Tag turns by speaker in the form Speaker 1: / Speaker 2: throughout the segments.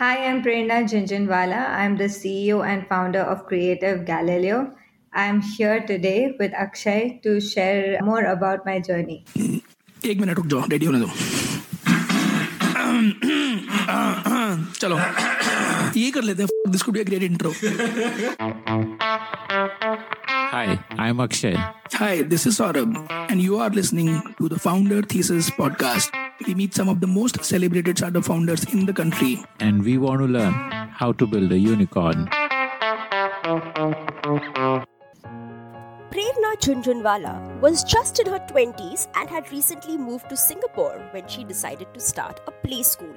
Speaker 1: Hi, I'm Prerna Jhunjhunwala. I'm the CEO and founder of Creative Galileo. I'm here today with Akshay to share more about my journey.
Speaker 2: एक minute रुक जाओ ready होने दो चलो ये कर लेते हैं this could be a great intro
Speaker 3: Hi, I'm Akshay.
Speaker 2: Hi, this is Saurabh, and you are listening to the Founder Thesis podcast. We meet some of the most celebrated startup founders in the country.
Speaker 3: And we want to learn how to build a unicorn.
Speaker 4: Prerna Jhunjhunwala was just in her 20s and had recently moved to Singapore when she decided to start a play school.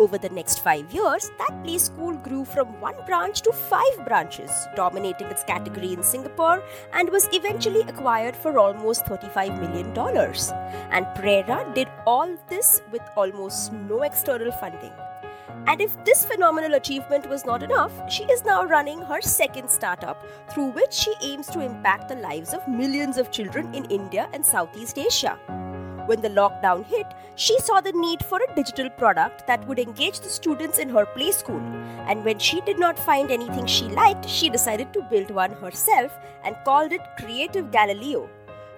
Speaker 4: Over the next five years, that play school grew from one branch to five branches, dominating its category in Singapore, and was eventually acquired for almost $35 million. And Prerna did all this with almost no external funding. And if this phenomenal achievement was not enough, she is now running her second startup through which she aims to impact the lives of millions of children in India and Southeast Asia. When the lockdown hit, she saw the need for a digital product that would engage the students in her play school. And when she did not find anything she liked, she decided to build one herself and called it Creative Galileo.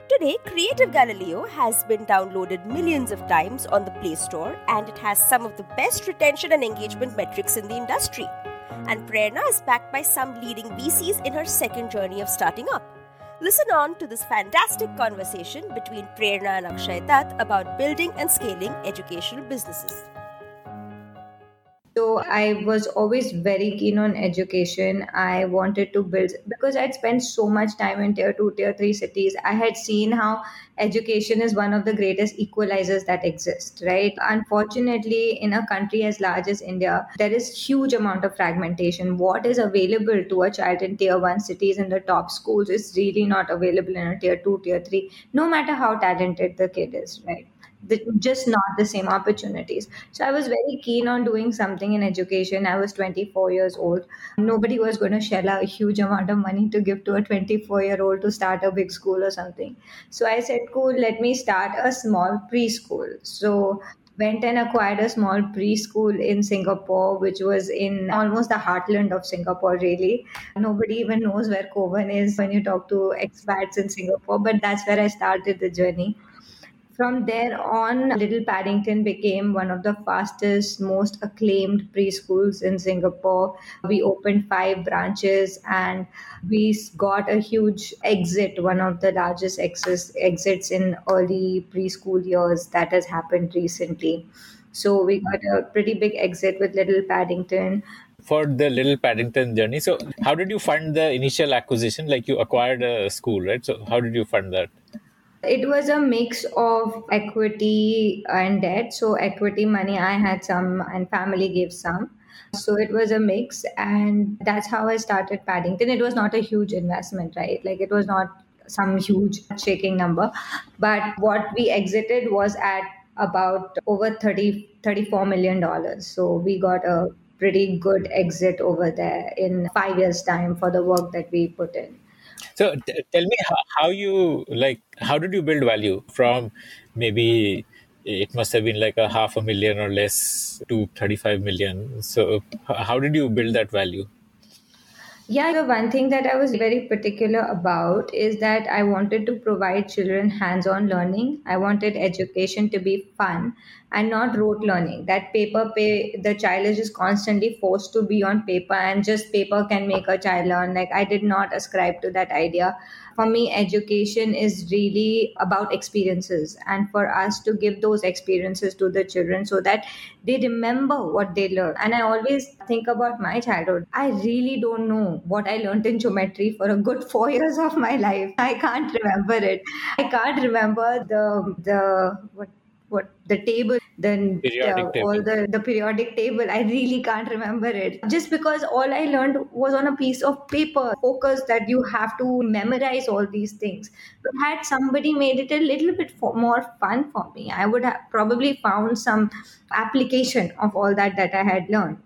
Speaker 4: Today, Creative Galileo has been downloaded millions of times on the Play Store and it has some of the best retention and engagement metrics in the industry. And Prerna is backed by some leading VCs in her second journey of starting up. Listen on to this fantastic conversation between Prerna and Akshay Dutt about building and scaling educational businesses.
Speaker 1: So I was always very keen on education. I wanted to build because I'd spent so much time in tier two, tier three cities. I had seen how education is one of the greatest equalizers that exist, right? Unfortunately, in a country as large as India, there is huge amount of fragmentation. What is available to a child in tier one cities in the top schools is really not available in a tier two, tier three, no matter how talented the kid is, right? Just not the same opportunities. So I was very keen on doing something in education. I was 24 years old. Nobody was going to shell out a huge amount of money to give to a 24 year old to start a big school or something. So I said, cool, let me start a small preschool. So went and acquired a small preschool in Singapore, which was in almost the heartland of Singapore, really. Nobody even knows where Kovan is when you talk to expats in Singapore, but that's where I started the journey. From there on, Little Paddington became one of the fastest, most acclaimed preschools in Singapore. We opened five branches and we got a huge exit, one of the largest exits in early preschool years that has happened recently. So we got a pretty big exit with Little Paddington
Speaker 5: for the little paddington journey so how did you fund the initial acquisition like you acquired a school right so how did you fund that
Speaker 1: it was a mix of equity and debt. So, equity money, I had some, and family gave some. So, it was a mix. And that's how I started Paddington. It was not a huge investment, right? Like, it was not some huge shaking number. But what we exited was at about over 30, $34 million. So, we got a pretty good exit over there in five years' time for the work that we put in.
Speaker 5: So t- tell me how, how you like how did you build value from maybe it must have been like a half a million or less to 35 million. So how did you build that value?
Speaker 1: Yeah, the one thing that I was very particular about is that I wanted to provide children hands on learning. I wanted education to be fun and not rote learning. That paper, pay, the child is just constantly forced to be on paper, and just paper can make a child learn. Like, I did not ascribe to that idea for me, education is really about experiences, and for us to give those experiences to the children so that they remember what they learn. And I always think about my childhood. I really don't know what I learned in geometry for a good four years of my life. I can't remember it. I can't remember the the what what the table then uh,
Speaker 5: table.
Speaker 1: all the the periodic table i really can't remember it. Just because all i learned was on a piece of paper focus that you have to memorize all these things. But had somebody made it a little bit for, more fun for me i would have probably found some application of all that that i had learned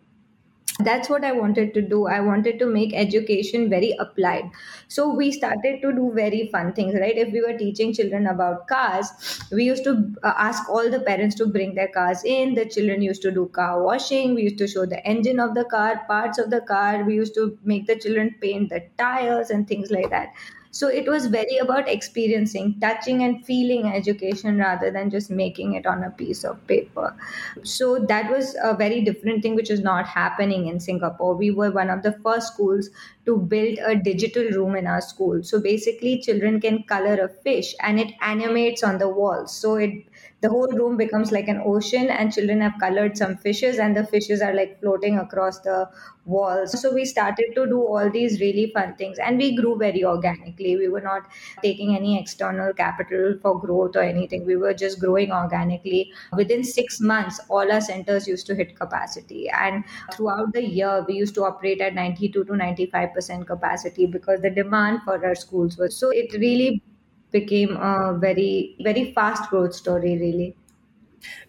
Speaker 1: That's what I wanted to do. I wanted to make education very applied. So we started to do very fun things, right? If we were teaching children about cars, we used to uh, ask all the parents to bring their cars in. The children used to do car washing. We used to show the engine of the car, parts of the car. We used to make the children paint the tires and things like that. So it was very about experiencing, touching, and feeling education rather than just making it on a piece of paper. So that was a very different thing, which is not happening in Singapore. We were one of the first schools to build a digital room in our school. So basically, children can color a fish and it animates on the walls. So it the whole room becomes like an ocean and children have colored some fishes and the fishes are like floating across the walls. So we started to do all these really fun things and we grew very organically. We were not taking any external capital for growth or anything. We were just growing organically. Within 6 months all our centers used to hit capacity and throughout the year we used to operate at 92 to 95% capacity because the demand for our schools was so it really became a very very fast growth story really.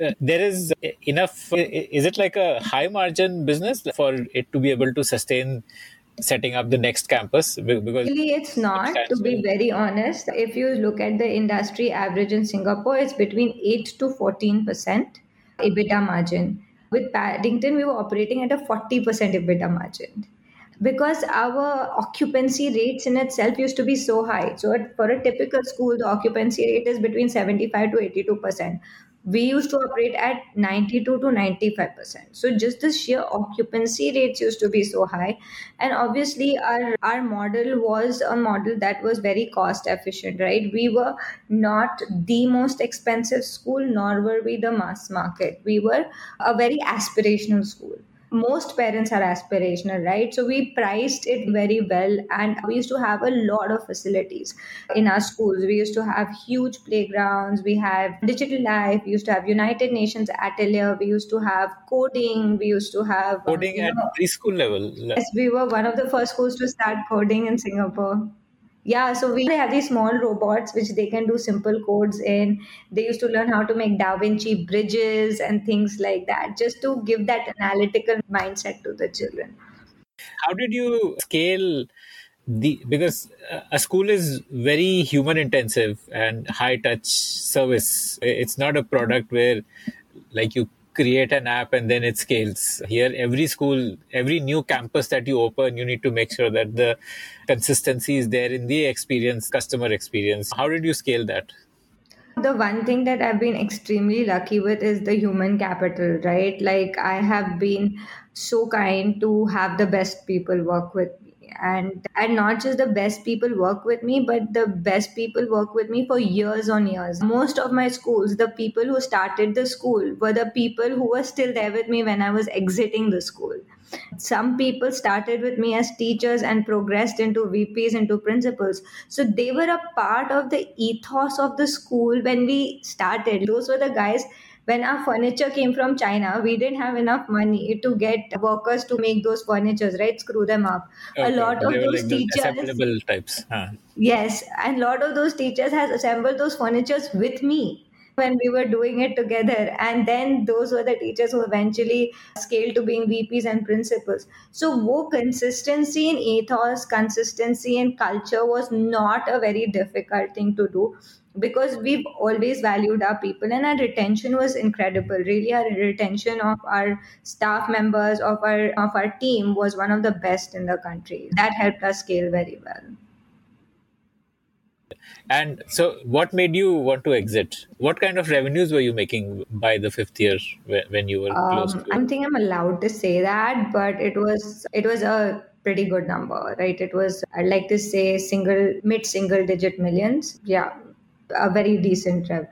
Speaker 5: Uh, there is enough is it like a high margin business for it to be able to sustain setting up the next campus?
Speaker 1: Because really it's not to be very honest. If you look at the industry average in singapore it's between 8 to 14 percent ebitda margin. With paddington we were operating at a 40 percent ebitda margin because our occupancy rates in itself used to be so high. So, for a typical school, the occupancy rate is between 75 to 82%. We used to operate at 92 to 95%. So, just the sheer occupancy rates used to be so high. And obviously, our, our model was a model that was very cost efficient, right? We were not the most expensive school, nor were we the mass market. We were a very aspirational school most parents are aspirational, right? So we priced it very well and we used to have a lot of facilities in our schools. We used to have huge playgrounds, we have digital life, we used to have United Nations Atelier, we used to have coding, we used to have
Speaker 5: coding um, at know, preschool level.
Speaker 1: Yes, we were one of the first schools to start coding in Singapore. Yeah, so we have these small robots which they can do simple codes in. They used to learn how to make Da Vinci bridges and things like that, just to give that analytical mindset to the children.
Speaker 5: How did you scale the because uh, a school is very human intensive and high touch service. It's not a product where like you create an app and then it scales. Here, every school, every new campus that you open, you need to make sure that the consistency is there in the experience, customer experience. How did you scale that?
Speaker 1: The one thing that I've been extremely lucky with is the human capital, right? Like, I have been so kind to have the best people work with and and not just the best people work with me but the best people work with me for years on years. Most of my schools the people who started the school were the people who were still there with me when i was exiting the school. Some people started with me as teachers and progressed into vps into principals. So they were a part of the ethos of the school when we started. Those were the guys when our furniture came from China, we didn't have enough money to get workers to make those furnitures, right? Screw them up. Okay. A lot of those like teachers,
Speaker 5: types. Huh.
Speaker 1: Yes, and a lot of those teachers has assembled those furnitures with me when we were doing it together. And then those were the teachers who eventually scaled to being VPs and principals. So, wo consistency in ethos, consistency in culture was not a very difficult thing to do because we've always valued our people and our retention was incredible. Really our retention of our staff members of our of our team was one of the best in the country. That helped us scale very well.
Speaker 5: And so what made you want to exit? What kind of revenues were you making by the fifth year when you were um, close to
Speaker 1: i think i'm allowed to say that but it was it was a pretty good number right? It was i'd like to say single mid single digit millions. Yeah a very decent rev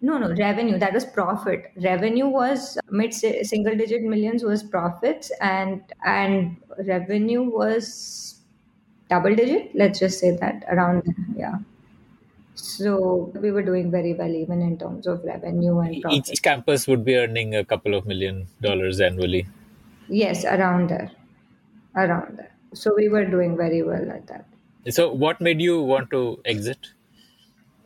Speaker 1: no no revenue that was profit. Revenue was mid single digit millions was profits and and revenue was double digit let's just say that around yeah. So we were doing very well even in terms of revenue and
Speaker 5: profit. each campus would be earning a couple of million dollars annually.
Speaker 1: Yes around there around there. So we were doing very well at that.
Speaker 5: So what made you want to exit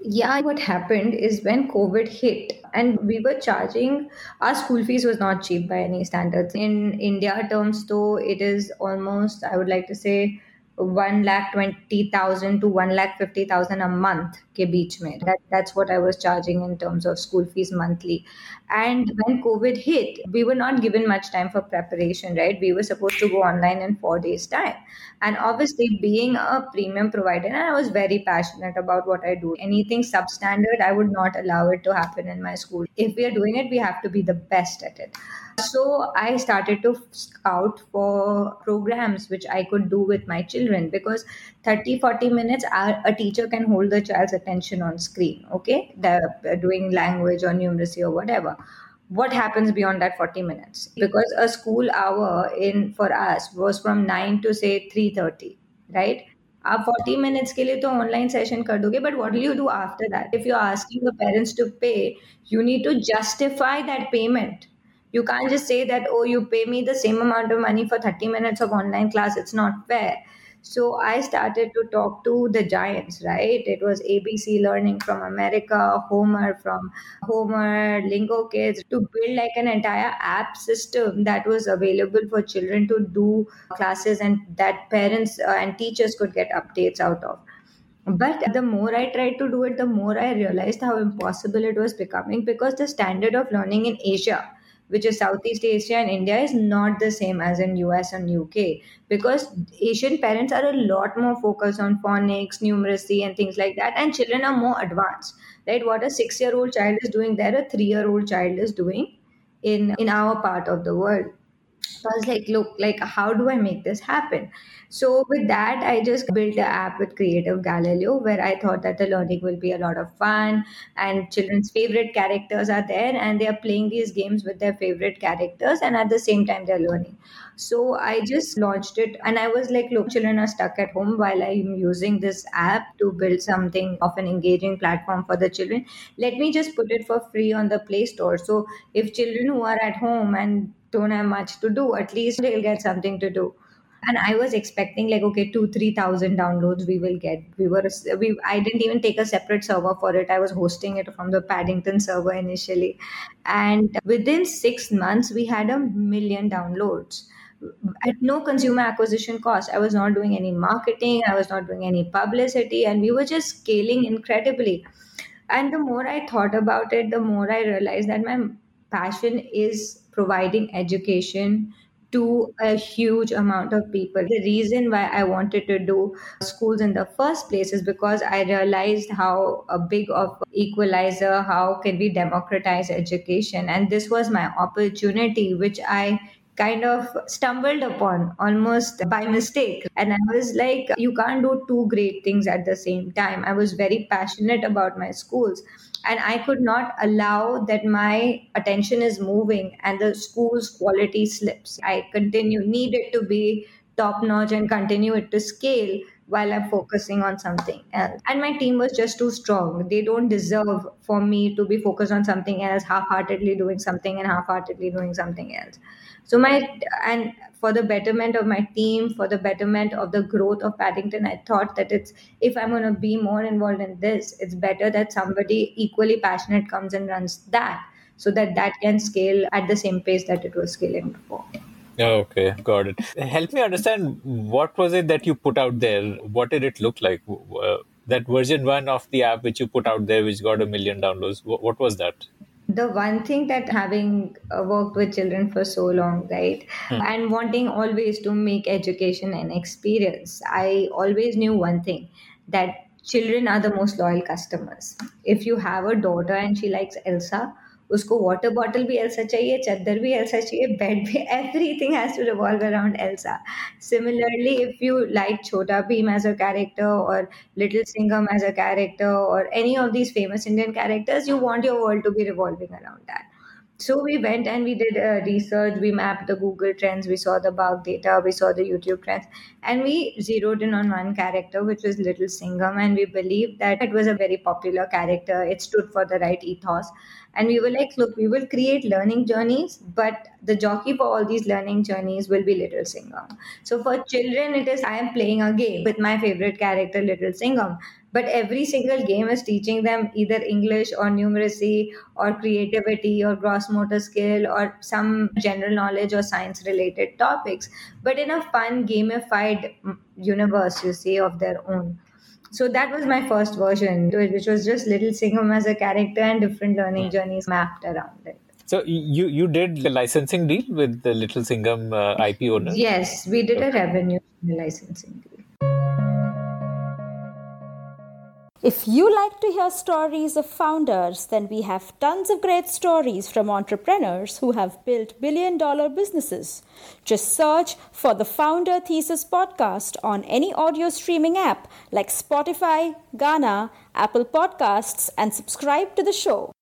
Speaker 1: yeah, what happened is when COVID hit and we were charging our school fees was not cheap by any standards. In india terms though it is almost i would like to say one lakh twenty thousand to one lakh fifty thousand a month ke beech mein. That that's what I was charging in terms of school fees monthly. And when COVID hit, we were not given much time for preparation, right? We were supposed to go online in four days' time. And obviously, being a premium provider, and I was very passionate about what I do. Anything substandard, I would not allow it to happen in my school. If we are doing it, we have to be the best at it. So I started to scout for programs which I could do with my children because 30 40 minutes a teacher can hold the child's attention on screen. Okay, they're doing language or numeracy or whatever. What happens beyond that 40 minutes? Because a school hour in for us was from 9 to say 3:30, right? आप 40 minutes के लिए तो online session कर दोगे but what will you do after that if you're asking the parents to pay you need to justify that payment you can't just say that, oh, you pay me the same amount of money for 30 minutes of online class. It's not fair. So I started to talk to the giants, right? It was ABC Learning from America, Homer from Homer, Lingo Kids, to build like an entire app system that was available for children to do classes and that parents uh, and teachers could get updates out of. But the more I tried to do it, the more I realized how impossible it was becoming because the standard of learning in Asia which is Southeast Asia and India, is not the same as in US and UK because Asian parents are a lot more focused on phonics, numeracy, and things like that, and children are more advanced. Right? What a six-year-old child is doing there, a three-year-old child is doing in in our part of the world. So I was like, look, like how do I make this happen? So with that, I just built an app with Creative Galileo where I thought that the learning will be a lot of fun and children's favorite characters are there and they are playing these games with their favorite characters and at the same time they're learning. So I just launched it and I was like, look, children are stuck at home while I'm using this app to build something of an engaging platform for the children. Let me just put it for free on the Play Store. So if children who are at home and don't have much to do, at least they'll get something to do. And i was expecting like okay two three thousand downloads we will get. We were we i didn't even take a separate server for it. I was hosting it from the paddington server initially. And within six months we had a million downloads. At no consumer acquisition cost. I was not doing any marketing. I was not doing any publicity. And we were just scaling incredibly. And the more i thought about it the more i realized that my passion is providing education to a huge amount of people. The reason why I wanted to do schools in the first place is because I realized how a big of equalizer, how can we democratize education? And this was my opportunity, which I kind of stumbled upon almost by mistake. And I was like, you can't do two great things at the same time. I was very passionate about my schools and i could not allow that my attention is moving and the school's quality slips. I continue needed to be top notch and continue it to scale while i'm focusing on something else. And my team was just too strong. They don't deserve for me to be focused on something else half-heartedly doing something and half-heartedly doing something else so my and for the betterment of my team for the betterment of the growth of paddington i thought that it's if i'm going to be more involved in this it's better that somebody equally passionate comes and runs that so that that can scale at the same pace that it was scaling before.
Speaker 5: Okay got it. Help me understand what was it that you put out there? What did it look like? Uh, that version one of the app which you put out there which got a million downloads what was that
Speaker 1: the one thing that having uh, worked with children for so long right hmm. and wanting always to make education an experience i always knew one thing that children are the most loyal customers if you have a daughter and she likes elsa उसको water bottle भी Elsa चाहिए चादर भी Elsa चाहिए bed भी everything has to revolve around Elsa similarly if you like Chhota Bheem as a character और little Singham as a character और any of these famous Indian characters you want your world to be revolving around that so we went and we did uh, research. We mapped the google trends. We saw the BARC data. We saw the youtube trends. And we zeroed in on one character which was little singham and we believed that it was a very popular character. It stood for the right ethos. And we were like look we will create learning journeys but the jockey for all these learning journeys will be little singham so for children it is i am playing a game with my favorite character little singham but every single game is teaching them either english or numeracy or creativity or gross motor skill or some general knowledge or science related topics. But in a fun gamified universe you see of their own. So that was my first version which was just little singham as a character and different learning journeys mapped around it.
Speaker 5: So you you did the licensing deal with the Little Singham uh, IP owner?
Speaker 1: yes we did a revenue licensing deal
Speaker 4: If you like to hear stories of founders, then we have tons of great stories from entrepreneurs who have built billion dollar businesses. Just search for the Founder Thesis podcast on any audio streaming app like Spotify, Gaana, Apple Podcasts, and subscribe to the show.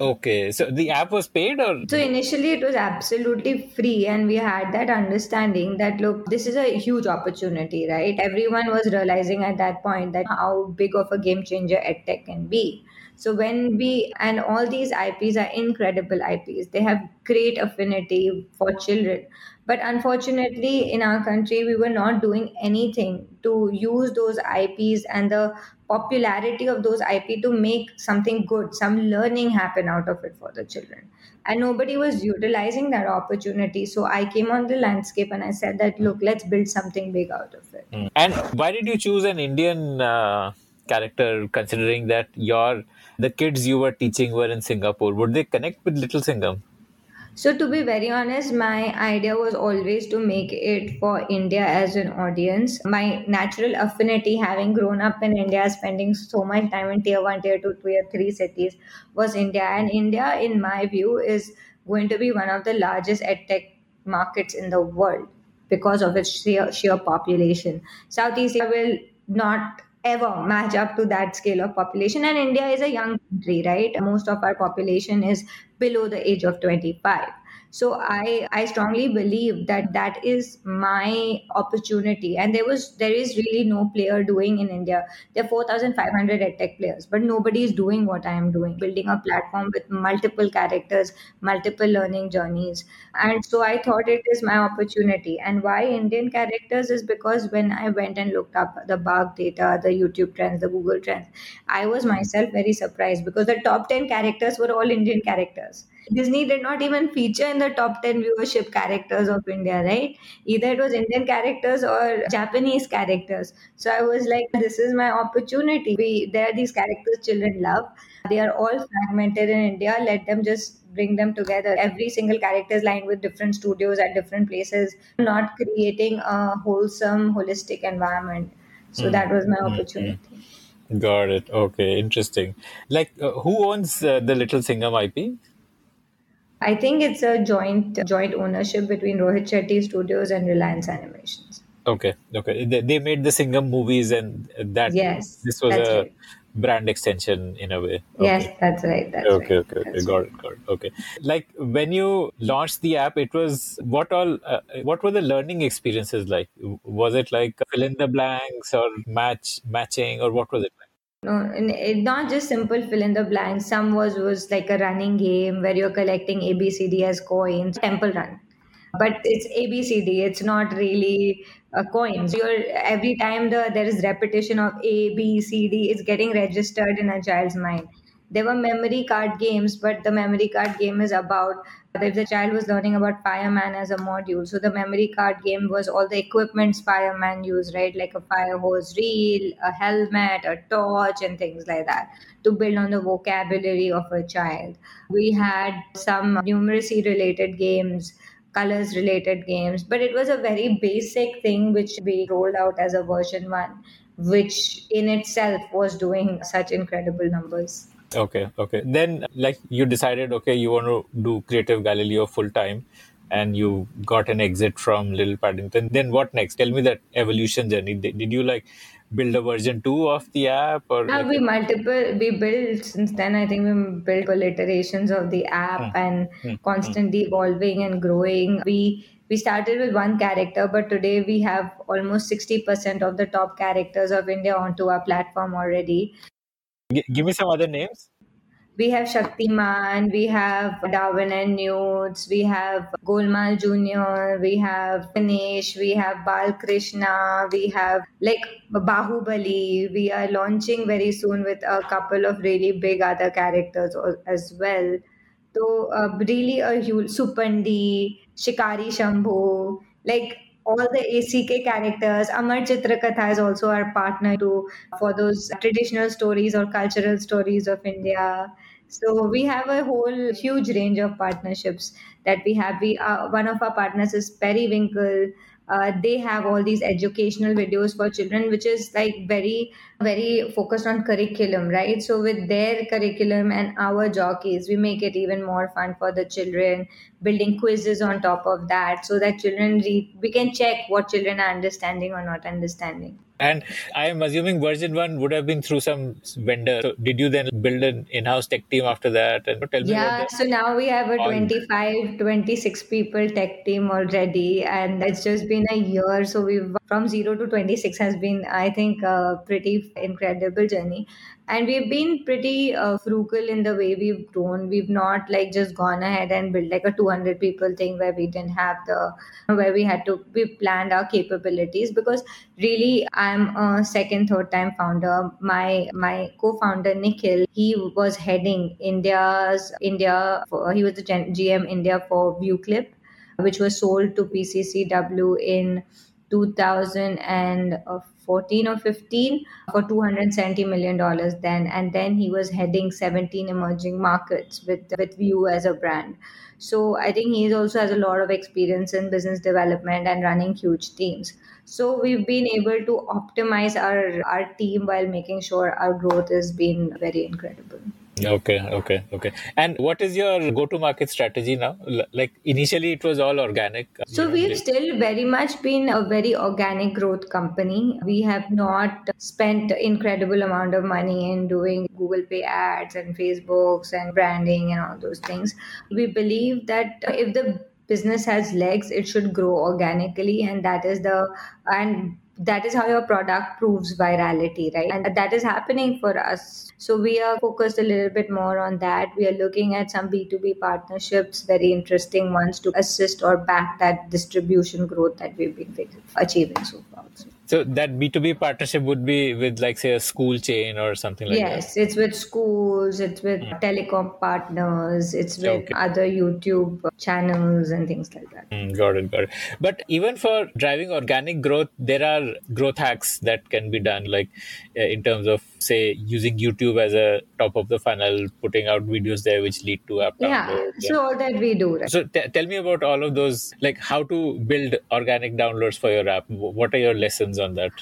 Speaker 5: Okay, so the app was paid or?
Speaker 1: So initially it was absolutely free and we had that understanding that look this is a huge opportunity right? Everyone was realizing at that point that how big of a game changer edtech can be. So when we and all these IPs are incredible IPs they have great affinity for children. But unfortunately in our country we were not doing anything to use those IPs and the popularity of those IP to make something good, some learning happen out of it for the children. And nobody was utilizing that opportunity. So I came on the landscape and I said that, look, let's build something big out of it.
Speaker 5: Mm. And why did you choose an Indian uh, character considering that your the kids you were teaching were in Singapore? Would they connect with Little Singham?
Speaker 1: So, to be very honest, my idea was always to make it for India as an audience. My natural affinity, having grown up in India, spending so much time in tier one, tier two, tier three cities, was India. And India, in my view, is going to be one of the largest edtech markets in the world because of its sheer, sheer population. Southeast Asia will not ever match up to that scale of population. And India is a young country, right? Most of our population is below the age of 25 so i i strongly believe that that is my opportunity. And there was there is really no player doing in india. There are 4500 edtech players but nobody is doing what i am doing building a platform with multiple characters multiple learning journeys. And so i thought it is my opportunity. And why indian characters is because when i went and looked up the BARC data the youtube trends the google trends i was myself very surprised because the top 10 characters were all indian characters Disney did not even feature in the top 10 viewership characters of India, right? Either it was Indian characters or Japanese characters. So I was like, this is my opportunity. We there are these characters children love. They are all fragmented in India. Let them just bring them together. Every single character is lined with different studios at different places, not creating a wholesome, holistic environment. So mm. that was my opportunity.
Speaker 5: Got it. Okay, interesting. Like, uh, who owns uh, the Little Singham IP?
Speaker 1: I think it's a joint joint ownership between Rohit Shetty Studios and Reliance Animations.
Speaker 5: Okay, okay. They, they made the Singham movies, and that
Speaker 1: yes,
Speaker 5: this was a
Speaker 1: right.
Speaker 5: brand extension in a way.
Speaker 1: Okay. Yes, that's right. That's
Speaker 5: okay,
Speaker 1: right.
Speaker 5: okay, okay.
Speaker 1: That's
Speaker 5: got
Speaker 1: right.
Speaker 5: it, got it. Okay. Like when you launched the app, it was what all? Uh, what were the learning experiences like? Was it like fill in the blanks or match matching, or what was it like?
Speaker 1: No, it, not just simple fill in the blanks. Some was was like a running game where you're collecting ABCD as coins, Temple Run. But it's ABCD. It's not really a coins. You're every time the there is repetition of A B C D. It's getting registered in a child's mind. There were memory card games, but the memory card game is about if the child was learning about fireman as a module so the memory card game was all the equipments fireman use right? Like a fire hose reel a helmet a torch and things like that to build on the vocabulary of a child. We had some numeracy related games colors related games but it was a very basic thing which we rolled out as a version 1 which in itself was doing such incredible numbers
Speaker 5: Okay, okay. Then, like, you decided, okay, you want to do Creative Galileo full time, and you got an exit from Little Paddington. Then, what next? Tell me that evolution journey. Did, you like build a version two of the app, or
Speaker 1: now
Speaker 5: like
Speaker 1: we multiple we built since then. I think we built iterations of the app
Speaker 5: Hmm.
Speaker 1: and
Speaker 5: Hmm.
Speaker 1: constantly evolving and growing. We we started with one character, but today we have almost sixty percent of the top characters of India onto our platform already.
Speaker 5: Give me some other names.
Speaker 1: We have Shaktiman, we have Darwin and Newts, we have Golmal Jr., we have Ganesh, we have Bal Krishna, we have like Bahubali. We are launching very soon with a couple of really big other characters as well. So uh, really a huge Supandi, Shikari Shambhu, like all the ACK characters. Amar Chitrakatha is also our partner to for those traditional stories or cultural stories of India. So we have a whole huge range of partnerships that we have. We uh, one of our partners is Periwinkle. Uh, they have all these educational videos for children, which is like very, very focused on curriculum, right? So with their curriculum and our jockeys, we make it even more fun for the children, building quizzes on top of that, so that children read. We can check what children are understanding or not understanding.
Speaker 5: And I am assuming version one would have been through some vendor. So did you then build an in-house tech team after that? And tell me
Speaker 1: yeah, so now we have a 25, 26 people tech team already, and it's just been a year. So we've from zero to 26 has been, I think, a pretty incredible journey. And we've been pretty uh, frugal in the way we've grown. We've not like just gone ahead and built like a 200 people thing where we didn't have the where we had to we planned our capabilities because really i'm a second third time founder. My my co-founder nikhil he was heading india's india for, he was the gm india for Vuclip which was sold to pccw in 2014 or 15 for 270 million dollars then. And then he was heading 17 emerging markets with with Viu as a brand. So i think he also has a lot of experience in business development and running huge teams. So we've been able to optimize our our team while making sure our growth has been very incredible
Speaker 5: Okay, okay, okay. And what is your go-to-market strategy now? Like initially, it was all organic.
Speaker 1: So we've still very much been a very organic growth company. We have not spent incredible amount of money in doing Google Pay ads and Facebooks and branding and all those things. We believe that if the business has legs, it should grow organically, and that is the and that is how your product proves virality, right? And that is happening for us. So we are focused a little bit more on that. We are looking at some B2B partnerships, very interesting ones to assist or back that distribution growth that we've been achieving so far.
Speaker 5: That B2B partnership would be with like say a school chain or something like
Speaker 1: yes, that? Yes, it's with schools, it's with mm. telecom partners, it's with okay. other YouTube channels and things like that.
Speaker 5: Mm, got it, got it. But even for driving organic growth, there are growth hacks that can be done like uh, in terms of say using YouTube as a top of the funnel, putting out videos there which lead to app
Speaker 1: yeah, downloads. Yeah, so all that we do. Right?
Speaker 5: So t- tell me about all of those like how to build organic downloads for your app. What are your lessons on that?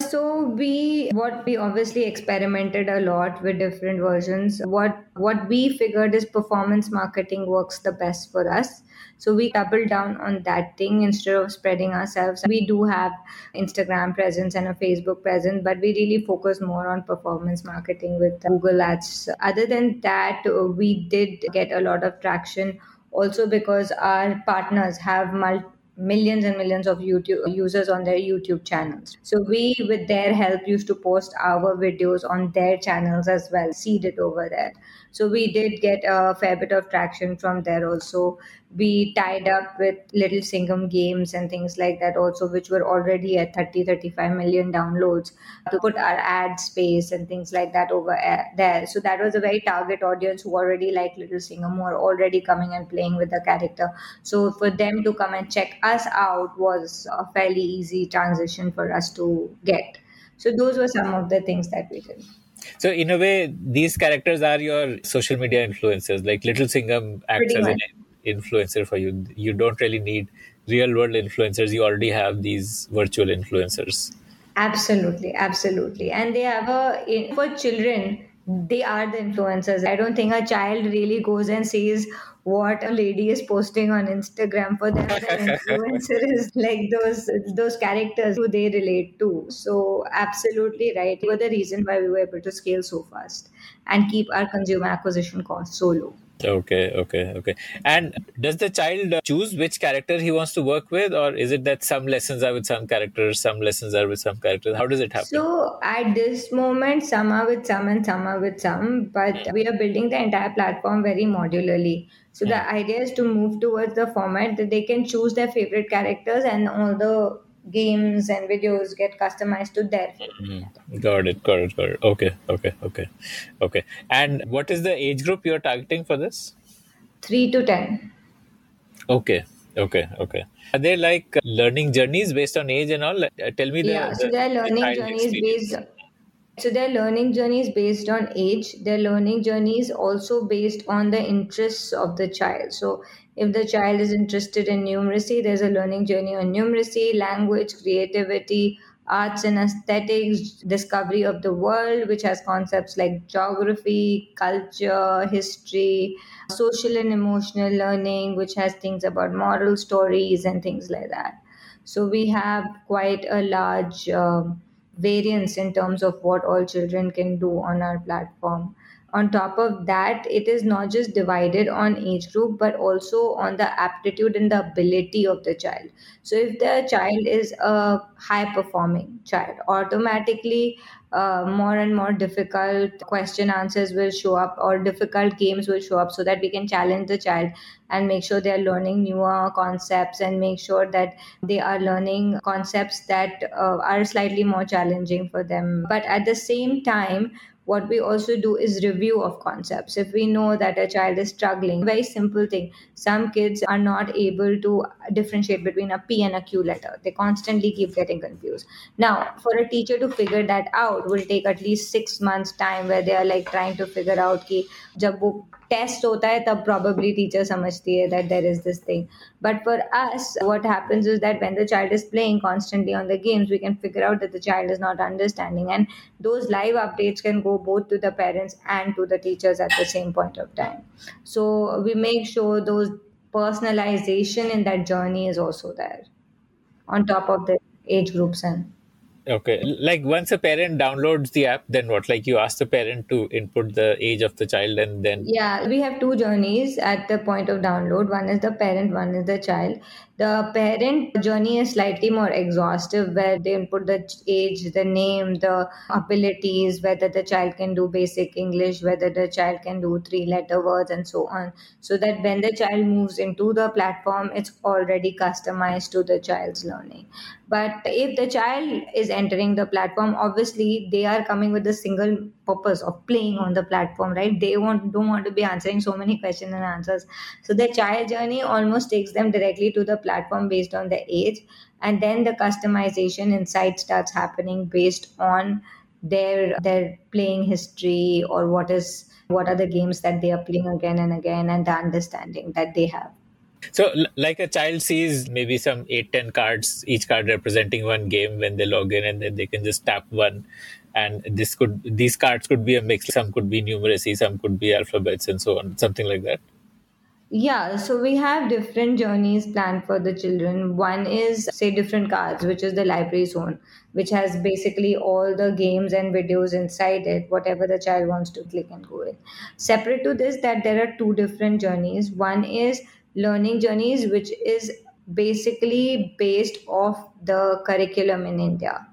Speaker 1: So we what we obviously experimented a lot with different versions. What what we figured is performance marketing works the best for us. So we doubled down on that thing instead of spreading ourselves. We do have Instagram presence and a Facebook presence, but we really focus more on performance marketing with Google Ads. Other than that, we did get a lot of traction also because our partners have multi millions and millions of YouTube users on their YouTube channels. So we, with their help, used to post our videos on their channels as well, seed it over there. So we did get a fair bit of traction from there also we tied up with little singham games and things like that also which were already at 30 35 million downloads to put our ad space and things like that over eh, there so that was a very target audience who already like little singham who are already coming and playing with the character so for them to come and check us out was a fairly easy transition for us to get so those were some of the things that we did
Speaker 5: so in a way, these characters are your social media influencers. Like Little Singham acts Pretty as much. an influencer for you. You don't really need real world influencers. You already have these virtual influencers.
Speaker 1: Absolutely, absolutely. And they have a for children, they are the influencers. I don't think a child really goes and sees what a lady is posting on Instagram for them. The influencer is like those those characters who they relate to. So absolutely right. You were the reason why we were able to scale so fast and keep our consumer acquisition costs so low.
Speaker 5: Okay, okay, okay. And does the child choose which character he wants to work with, or is it that some lessons are with some characters, some lessons are with some characters? How does it happen?
Speaker 1: So at this moment, some are with some and some are with some, but hmm. we are building the entire platform very modularly. So the hmm. idea is to move towards the format that they can choose their favorite characters and all the games and videos get customized to their favorite.
Speaker 5: Got it, got it, got it. Okay, okay, okay, okay. And what is the age group you're targeting for this?
Speaker 1: 3 to 10.
Speaker 5: Okay, okay, okay. Are they like learning journeys based on age and all? Uh, Tell me the,
Speaker 1: Yeah, so
Speaker 5: the,
Speaker 1: their learning
Speaker 5: child
Speaker 1: journeys
Speaker 5: experience.
Speaker 1: based so their learning journeys based on age their learning journeys also based on the interests of the child so if the child is interested in numeracy there's a learning journey on numeracy language creativity arts and aesthetics discovery of the world which has concepts like geography culture history social and emotional learning which has things about moral stories and things like that so we have quite a large um variance in terms of what all children can do on our platform. On top of that, it is not just divided on age group but also on the aptitude and the ability of the child. So, if the child is a high performing child, automatically uh, more and more difficult question answers will show up or difficult games will show up so that we can challenge the child and make sure they are learning newer concepts and make sure that they are learning concepts that uh, are slightly more challenging for them but at the same time what we also do is review of concepts. If we know that a child is struggling very simple thing. Some kids are not able to differentiate between a p and a q letter. They constantly keep getting confused. Now for a teacher to figure that out will take at least 6 months time where they are like trying to figure out ki jab wo test होता है तब probably teacher समझती है that there is this thing but for us what happens is that when the child is playing constantly on the games we can figure out that the child is not understanding and those live updates can go both to the parents and to the teachers at the same point of time so we make sure those personalization in that journey is also there on top of the age groups and
Speaker 5: Okay, like once a parent downloads the app, then what? Like you ask the parent to input the age of the child, and then
Speaker 1: Yeah, we have two journeys at the point of download. One is the parent, one is the child. The parent journey is slightly more exhaustive, where they input the age, the name, the abilities, whether the child can do basic English, whether the child can do three letter words, and so on. So that when the child moves into the platform, it's already customized to the child's learning. But if the child is entering the platform, obviously they are coming with a single purpose of playing on the platform, right? They want don't want to be answering so many questions and answers. So the child journey almost takes them directly to the platform based on the age, and then the customization inside starts happening based on their their playing history or what is what are the games that they are playing again and again and the understanding that they have.
Speaker 5: so like a child sees maybe some eight ten cards, each card representing one game when they log in, and then they can just tap one. And this could these cards could be a mix. Some could be numeracy, some could be alphabets, and so on, something like that.
Speaker 1: Yeah, so we have different journeys planned for the children. One is, say, different cards, which is the library zone, which has basically all the games and videos inside it, whatever the child wants to click and go in. Separate to this, that there are two different journeys. One is learning journeys, which is basically based off the curriculum in India.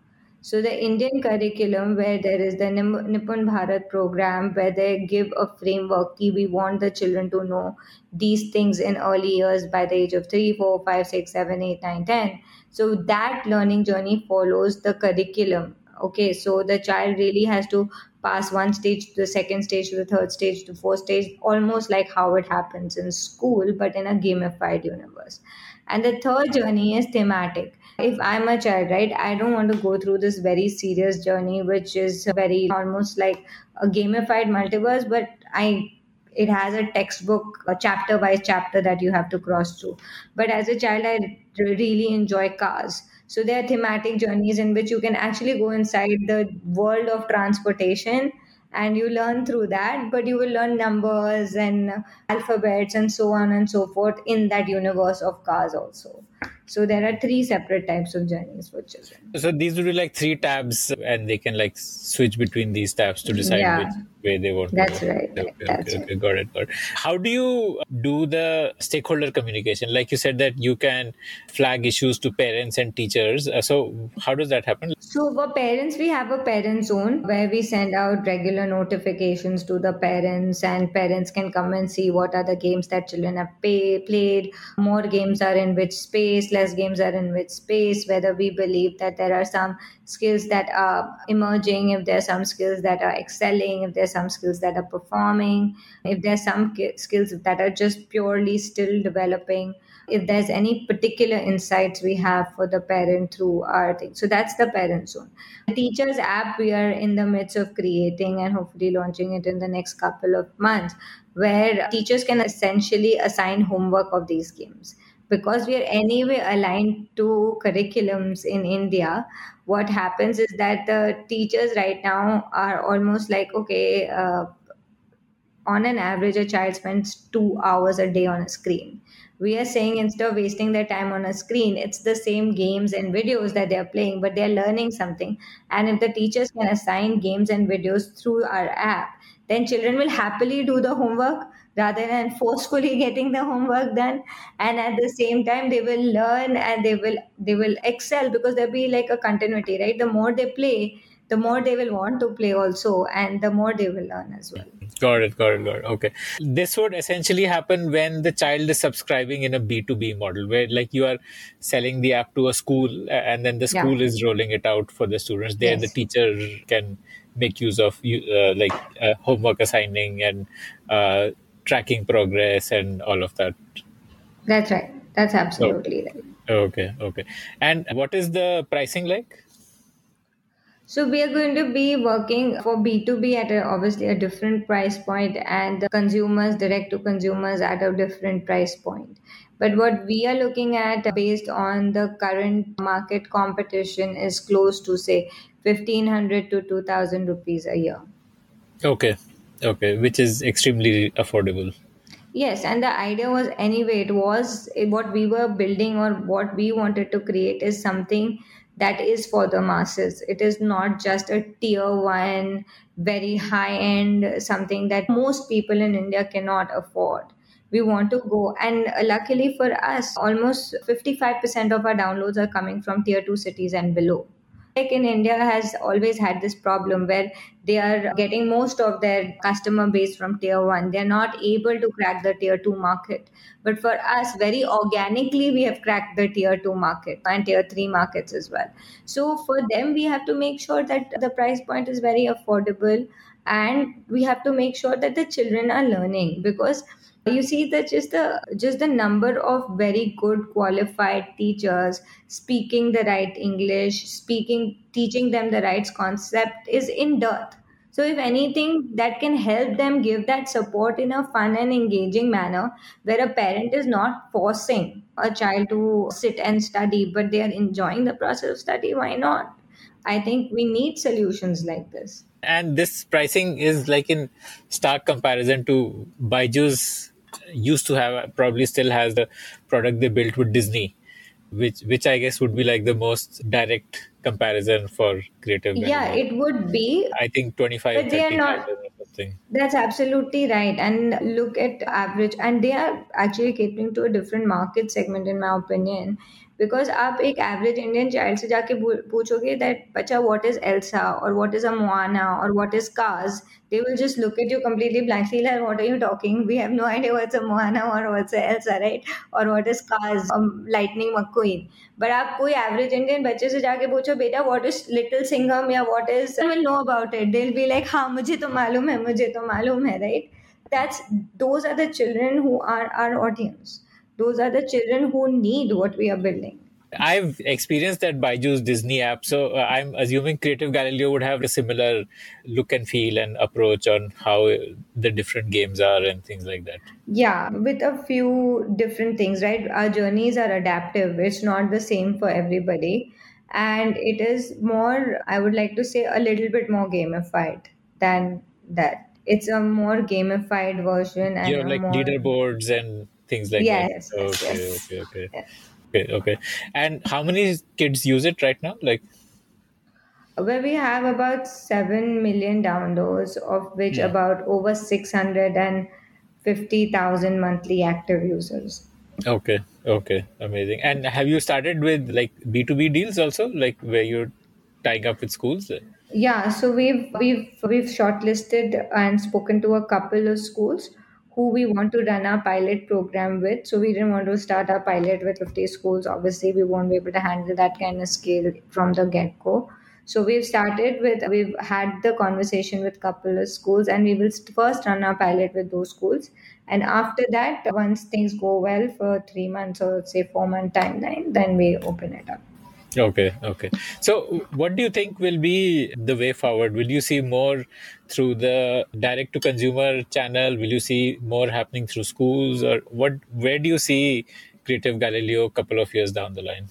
Speaker 1: So the Indian curriculum, where there is the Nim- NIPUN Bharat program, where they give a framework, we want the children to know these things in early years by the age of three, four, five, six, seven, eight, nine, ten. So that learning journey follows the curriculum. Okay, so the child really has to pass one stage to the second stage to the third stage to fourth stage, almost like how it happens in school, but in a gamified universe. And the third journey is thematic if I'm a child, right, I don't want to go through this very serious journey, which is very almost like a gamified multiverse, but I it has a textbook, a chapter by chapter that you have to cross through. But as a child, I really enjoy cars. So there are thematic journeys in which you can actually go inside the world of transportation and you learn through that, but you will learn numbers and alphabets and so on and so forth in that universe of cars also. So there are three separate types of journeys for children.
Speaker 5: So these would be like three tabs, and they can like switch between these tabs to decide
Speaker 1: Yeah.
Speaker 5: which way they want
Speaker 1: That's
Speaker 5: to go.
Speaker 1: right.
Speaker 5: Okay, okay,
Speaker 1: That's
Speaker 5: okay, got it, got it. How do you do the stakeholder communication? Like you said that you can flag issues to parents and teachers. Uh, So how does that happen?
Speaker 1: So for parents, we have a parent zone where we send out regular notifications to the parents, and parents can come and see what are the games that children have pay, played. More games are in which space, less games are in which space. Whether we believe that there are some skills that are emerging, if there are some skills that are excelling, if there are some skills that are performing, if there are some skills that are just purely still developing if there's any particular insights we have for the parent through our thing. So that's the parent zone. The teachers app we are in the midst of creating and hopefully launching it in the next couple of months, where teachers can essentially assign homework of these games. Because we are anyway aligned to curriculums in India, what happens is that the teachers right now are almost like, okay, uh, on an average, a child spends two hours a day on a screen. We are saying instead of wasting their time on a screen, it's the same games and videos that they're playing, but they're learning something. And if the teachers can assign games and videos through our app, then children will happily do the homework rather than forcefully getting the homework done and at the same time they will learn and they will they will excel because there'll be like a continuity right the more they play the more they will want to play also and the more they will learn as well
Speaker 5: Got it, got it, got it. Okay. This would essentially happen when the child is subscribing in a B2B model, where like you are selling the app to a school and then the
Speaker 1: Yeah.
Speaker 5: school is rolling it out for the students. There, the teacher can make use of you- uh, like uh, homework assigning and uh, tracking progress and all of that.
Speaker 1: That's right. That's absolutely oh. right.
Speaker 5: Okay, okay. And what is the pricing like?
Speaker 1: So we are going to be working for B2B at a, obviously a different price point and the consumers, direct to consumers at a different price point. But what we are looking at based on the current market competition is close to say 1500 to 2000 rupees a year.
Speaker 5: Okay, okay, which is extremely affordable.
Speaker 1: Yes, and the idea was anyway, it was what we were building or what we wanted to create is something that is for the masses. It is not just a tier one, very high end, something that most people in India cannot afford. We want to go, and uh, luckily for us, almost 55% of our downloads are coming from tier two cities and below like in India has always had this problem where they are getting most of their customer base from tier one. They're not able to crack the tier two market. But for us, very organically, we have cracked the tier two market and tier three markets as well. So for them, we have to make sure that the price point is very affordable and we have to make sure that the children are learning because you see that just the just the number of very good qualified teachers speaking the right english speaking teaching them the right concept is in dearth. So if anything that can help them give that support in a fun and engaging manner where a parent is not forcing a child to sit and study but they are enjoying the process of study why not? I think we need solutions like this.
Speaker 5: And this pricing is like in stark comparison to Byju's used to have probably still has the product they built with Disney, which which I guess would be like the most direct comparison for creative.
Speaker 1: yeah it would be
Speaker 5: I think 25
Speaker 1: But they are not-
Speaker 5: or something.
Speaker 1: That's absolutely right. And look at average, and they are actually catering to a different market segment, in my opinion. Because आप एक average Indian child से जाके पूछोगे that बच्चा what is Elsa और what is a Moana और what is Cars they will just look at you completely blank feel है what are you talking we have no idea what's a Moana और what's a Elsa right और what is Cars Lightning McQueen but आप कोई average Indian बच्चे से जाके पूछो, बेटा वॉट इज़ लिटिल सिंगम या what is will know about it they'll be like हाँ मुझे तो मालूम है, मुझे तो मालूम है right that's those are the children who are are audience Those are the children who need what we are building.
Speaker 5: I've experienced that Byju's Disney app, so uh, I'm assuming Creative Galileo would have a similar look and feel and approach on how the different games are and things like that.
Speaker 1: Yeah, with a few different things, right? Our journeys are adaptive. It's not the same for everybody. And it is more, I would like to say, a little bit more gamified than that. It's a more gamified version and
Speaker 5: You have like
Speaker 1: more,
Speaker 5: leaderboards and things like
Speaker 1: Yes,
Speaker 5: that.
Speaker 1: yes,
Speaker 5: Okay,
Speaker 1: yes.
Speaker 5: okay, okay.
Speaker 1: Yeah.
Speaker 5: Okay, okay. And how many kids use it right now? Like,
Speaker 1: where we have about 7 million downloads, of which
Speaker 5: Hmm.
Speaker 1: about over 650,000 monthly active users.
Speaker 5: okay, okay, amazing. And have you started with like B2B deals also, like where you're tying up with schools?
Speaker 1: Yeah, so we've we've we've shortlisted and spoken to a couple of schools who we want to run our pilot program with. So we didn't want to start our pilot with 50 schools. Obviously, we won't be able to handle that kind of scale from the get-go. So we've started with we've had the conversation with couple of schools and we will first run our pilot with those schools. And after that, once things go well for three months or say four month timeline, then we open it up.
Speaker 5: Okay, okay. So, what do you think will be the way forward? Will you see more through the direct to consumer channel? Will you see more happening through schools, or what? Where do you see Creative Galileo a couple of years down the line?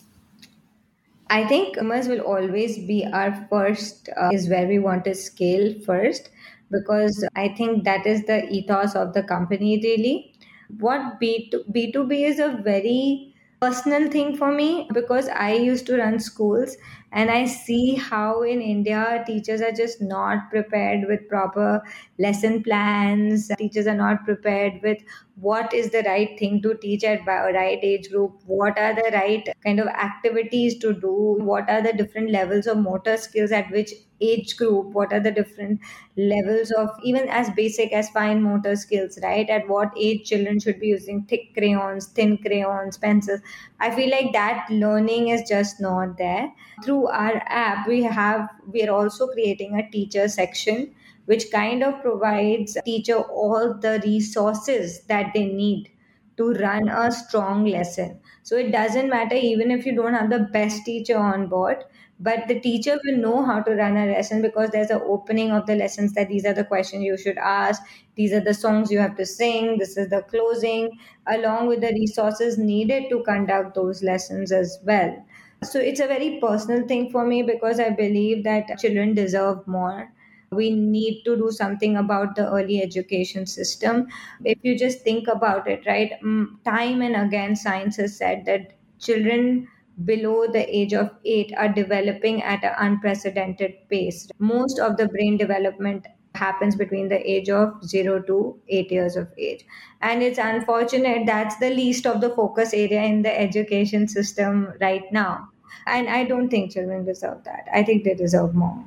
Speaker 1: I think commerce will always be our first, uh, is where we want to scale first, because I think that is the ethos of the company, really. What B2, B2B is a very personal thing for me because I used to run schools and I see how in India teachers are just not prepared with proper lesson plans. Teachers are not prepared with what is the right thing to teach at bi- right age group what are the right kind of activities to do what are the different levels of motor skills at which age group what are the different levels of even as basic as fine motor skills right? At what age children should be using thick crayons thin crayons pencils. I feel like that learning is just not there. Through our app we have we are also creating a teacher section which kind of provides teacher all the resources that they need to run a strong lesson. So it doesn't matter even if you don't have the best teacher on board but the teacher will know how to run a lesson because there's an opening of the lessons that these are the questions you should ask these are the songs you have to sing this is the closing along with the resources needed to conduct those lessons as well so it's a very personal thing for me because I believe that children deserve more. We need to do something about the early education system. If you just think about it, right? mm, Time and again, science has said that children below the age of eight are developing at an unprecedented pace. Most of the brain development happens between the age of 0 to 8 years of age and it's unfortunate that's the least of the focus area in the education system right now and I don't think children deserve that. I think they deserve more.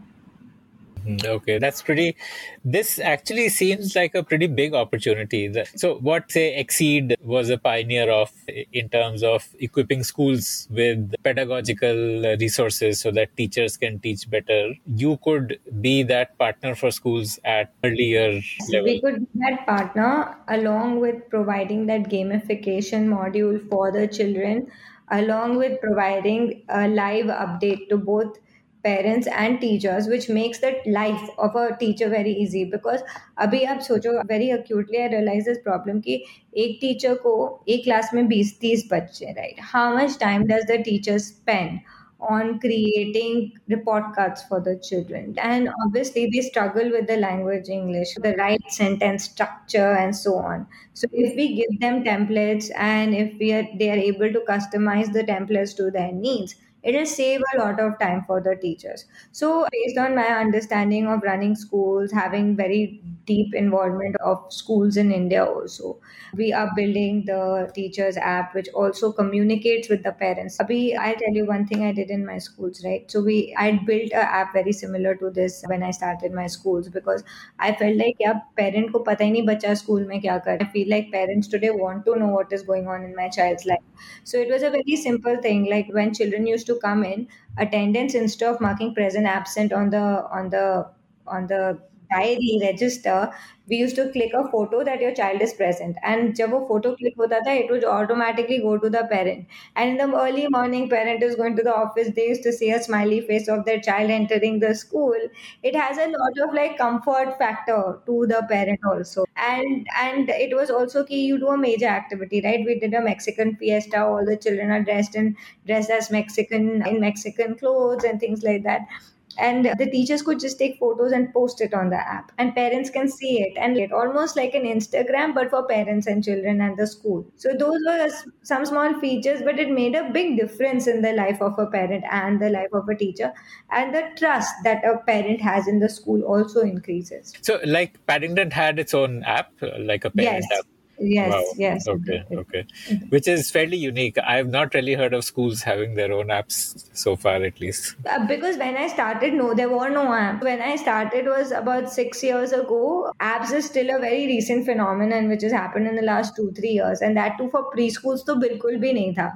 Speaker 5: Mm, Okay, that's pretty. This actually seems like a pretty big opportunity. So, what say XSEED was a pioneer of in terms of equipping schools with pedagogical resources so that teachers can teach better. You could be that partner for schools at earlier level.
Speaker 1: We could be that partner along with providing that gamification module for the children, along with providing a live update to both parents and teachers which makes the life of a teacher very easy because अभी आप सोचो very acutely I realize this problem कि एक teacher को एक class में 20 30 बच्चे right how much time does the teacher spend on creating report cards for the children. And obviously, they struggle with the language English, the right sentence structure, and so on. So, if we give them templates and if we are, they are able to customize the templates to their needs, it will save a lot of time for the teachers. So, based on my understanding of running schools, having very deep involvement of schools in India also, we are building the teachers app which also communicates with the parents. Abhi i'll tell you one thing i did in my schools right? So we i built a app very similar to this when i started my schools because i felt like yeah parent ko pata hi nahi bacha school mein kya kar. I feel like parents today want to know what is going on in my child's life. So it was a very simple thing like when children used to come in attendance instead of marking present absent on the on the on the diary register we used to click a photo that your child is present and जब वो photo click होता था it would automatically go to the parent and in the early morning parent is going to the office they used to see a smiley face of their child entering the school it has a lot of like comfort factor to the parent also and and it was also key you do a major activity right we did a Mexican fiesta all the children are dressed in dressed as Mexican in Mexican clothes and things like that and the teachers could just take photos and post it on the app. And parents can see it and it almost like an instagram but for parents and children and the school. So those were some small features but it made a big difference in the life of a parent and the life of a teacher. And the trust that a parent has in the school also increases.
Speaker 5: So like paddington had its own app uh, like a parent
Speaker 1: yes.
Speaker 5: app
Speaker 1: Yes,
Speaker 5: Wow.
Speaker 1: yes.
Speaker 5: Okay, okay. Which is fairly unique. I have not really heard of schools having their own apps so far, at least.
Speaker 1: Uh, because when I started, no, there were no apps. When I started was about six years ago. Apps is still a very recent phenomenon which has happened in the last two, three years. And that too for preschools, to bilkul bhi nahi tha.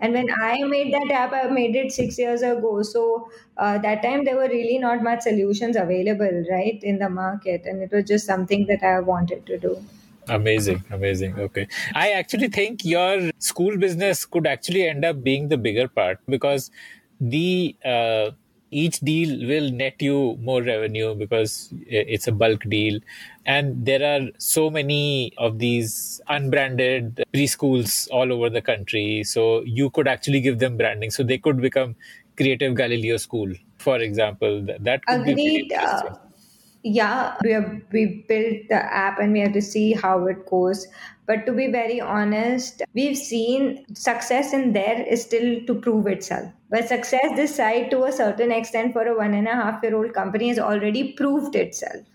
Speaker 1: And when I made that app, I made it six years ago. So uh, that time there were really not much solutions available, right, in the market. And it was just something that I wanted to do.
Speaker 5: Amazing, amazing. Okay. I actually think your school business could actually end up being the bigger part because the uh, each deal will net you more revenue because it's a bulk deal and there are so many of these unbranded preschools all over the country so you could actually give them branding so they could become creative galileo school for example that could be
Speaker 1: Agreed. Uh,
Speaker 5: interesting.
Speaker 1: Yeah, we have we built the app and we have to see how it goes. But to be very honest, we've seen success in there is still to prove itself. But success this side to a certain extent for a one and a half year old company has already proved itself.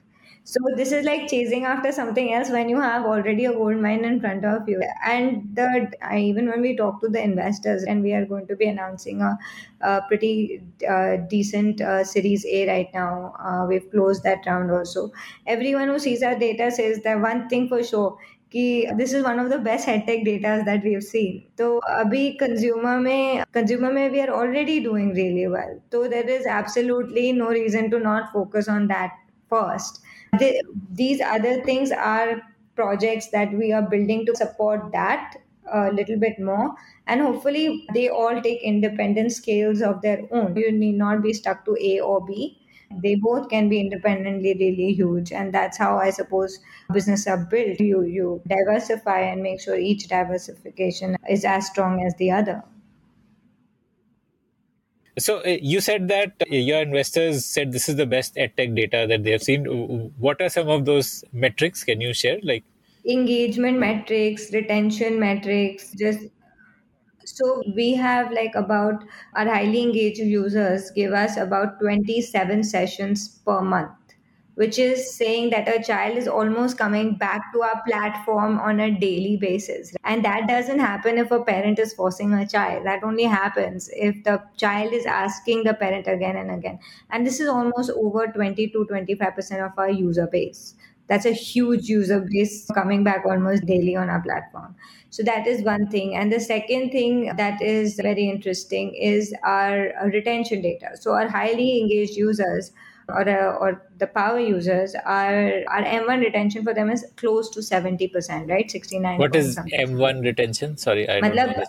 Speaker 1: So this is like chasing after something else when you have already a gold mine in front of you. And the I, even when we talk to the investors, and we are going to be announcing a, a pretty uh, decent uh, Series A right now. Uh, we've closed that round also. Everyone who sees our data says that one thing for sure. कि this is one of the best head tech data that we've seen. तो अभी consumer में consumer में we are already doing really well. So there is absolutely no reason to not focus on that first the, these other things are projects that we are building to support that a little bit more. And hopefully they all take independent scales of their own. You need not be stuck to a or b. They both can be independently really huge. And that's how i suppose business are built. You you diversify and make sure each diversification is as strong as the other
Speaker 5: So uh, you said that uh, your investors said this is the best edtech data that they have seen. What are some of those metrics? Can you share? Like
Speaker 1: engagement metrics, retention metrics, just so we have like about our highly engaged users give us about 27 sessions per month which is saying that a child is almost coming back to our platform on a daily basis. And that doesn't happen if a parent is forcing a child. That only happens if the child is asking the parent again and again. And this is almost over 20 to 25% of our user base. That's a huge user base coming back almost daily on our platform. So that is one thing. And the second thing that is very interesting is our retention data. So our highly engaged users or uh, or the power users our our m1 retention for them is close to 70% right? 69
Speaker 5: what is m1 retention? Sorry i
Speaker 1: मतलब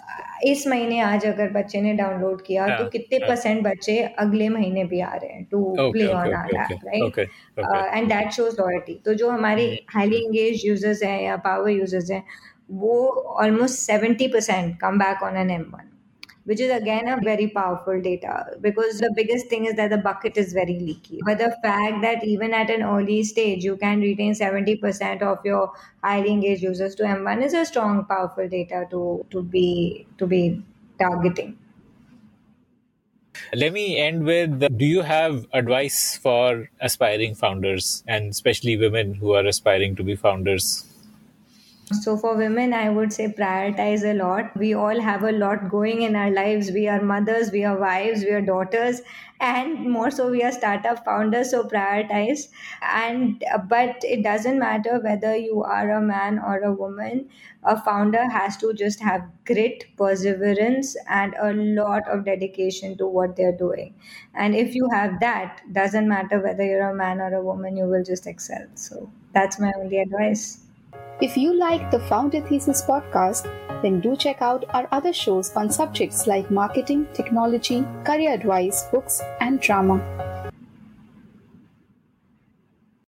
Speaker 1: इस महीने आज अगर बच्चे ने download किया
Speaker 5: हाँ,
Speaker 1: तो कितने
Speaker 5: हाँ.
Speaker 1: परसेंट बच्चे अगले महीने भी आ रहे हैं?
Speaker 5: To
Speaker 1: play on
Speaker 5: app right.
Speaker 1: And that shows loyalty तो जो हमारे हाईली एंगेज यूज़र्स हैं या पावर यूज़र्स हैं वो almost seventy percent come back on N M one which is again a very powerful data because the biggest thing is that the bucket is very leaky. But the fact that even at an early stage you can retain 70% of your highly engaged users to M1 is a strong, powerful data to to be to be targeting.
Speaker 5: Let me end with do you have advice for aspiring founders and especially women who are aspiring to be founders?
Speaker 1: So for women, I would say prioritize a lot. We all have a lot going in our lives. We are mothers, we are wives, we are daughters, and more so we are startup founders. So prioritize. And uh, but it doesn't matter whether you are a man or a woman. A founder has to just have grit, perseverance, and a lot of dedication to what they're doing. And if you have that, doesn't matter whether you're a man or a woman, you will just excel. So that's my only advice.
Speaker 6: If you like the Founder Thesis podcast, then do check out our other shows on subjects like marketing, technology, career advice, books, and drama.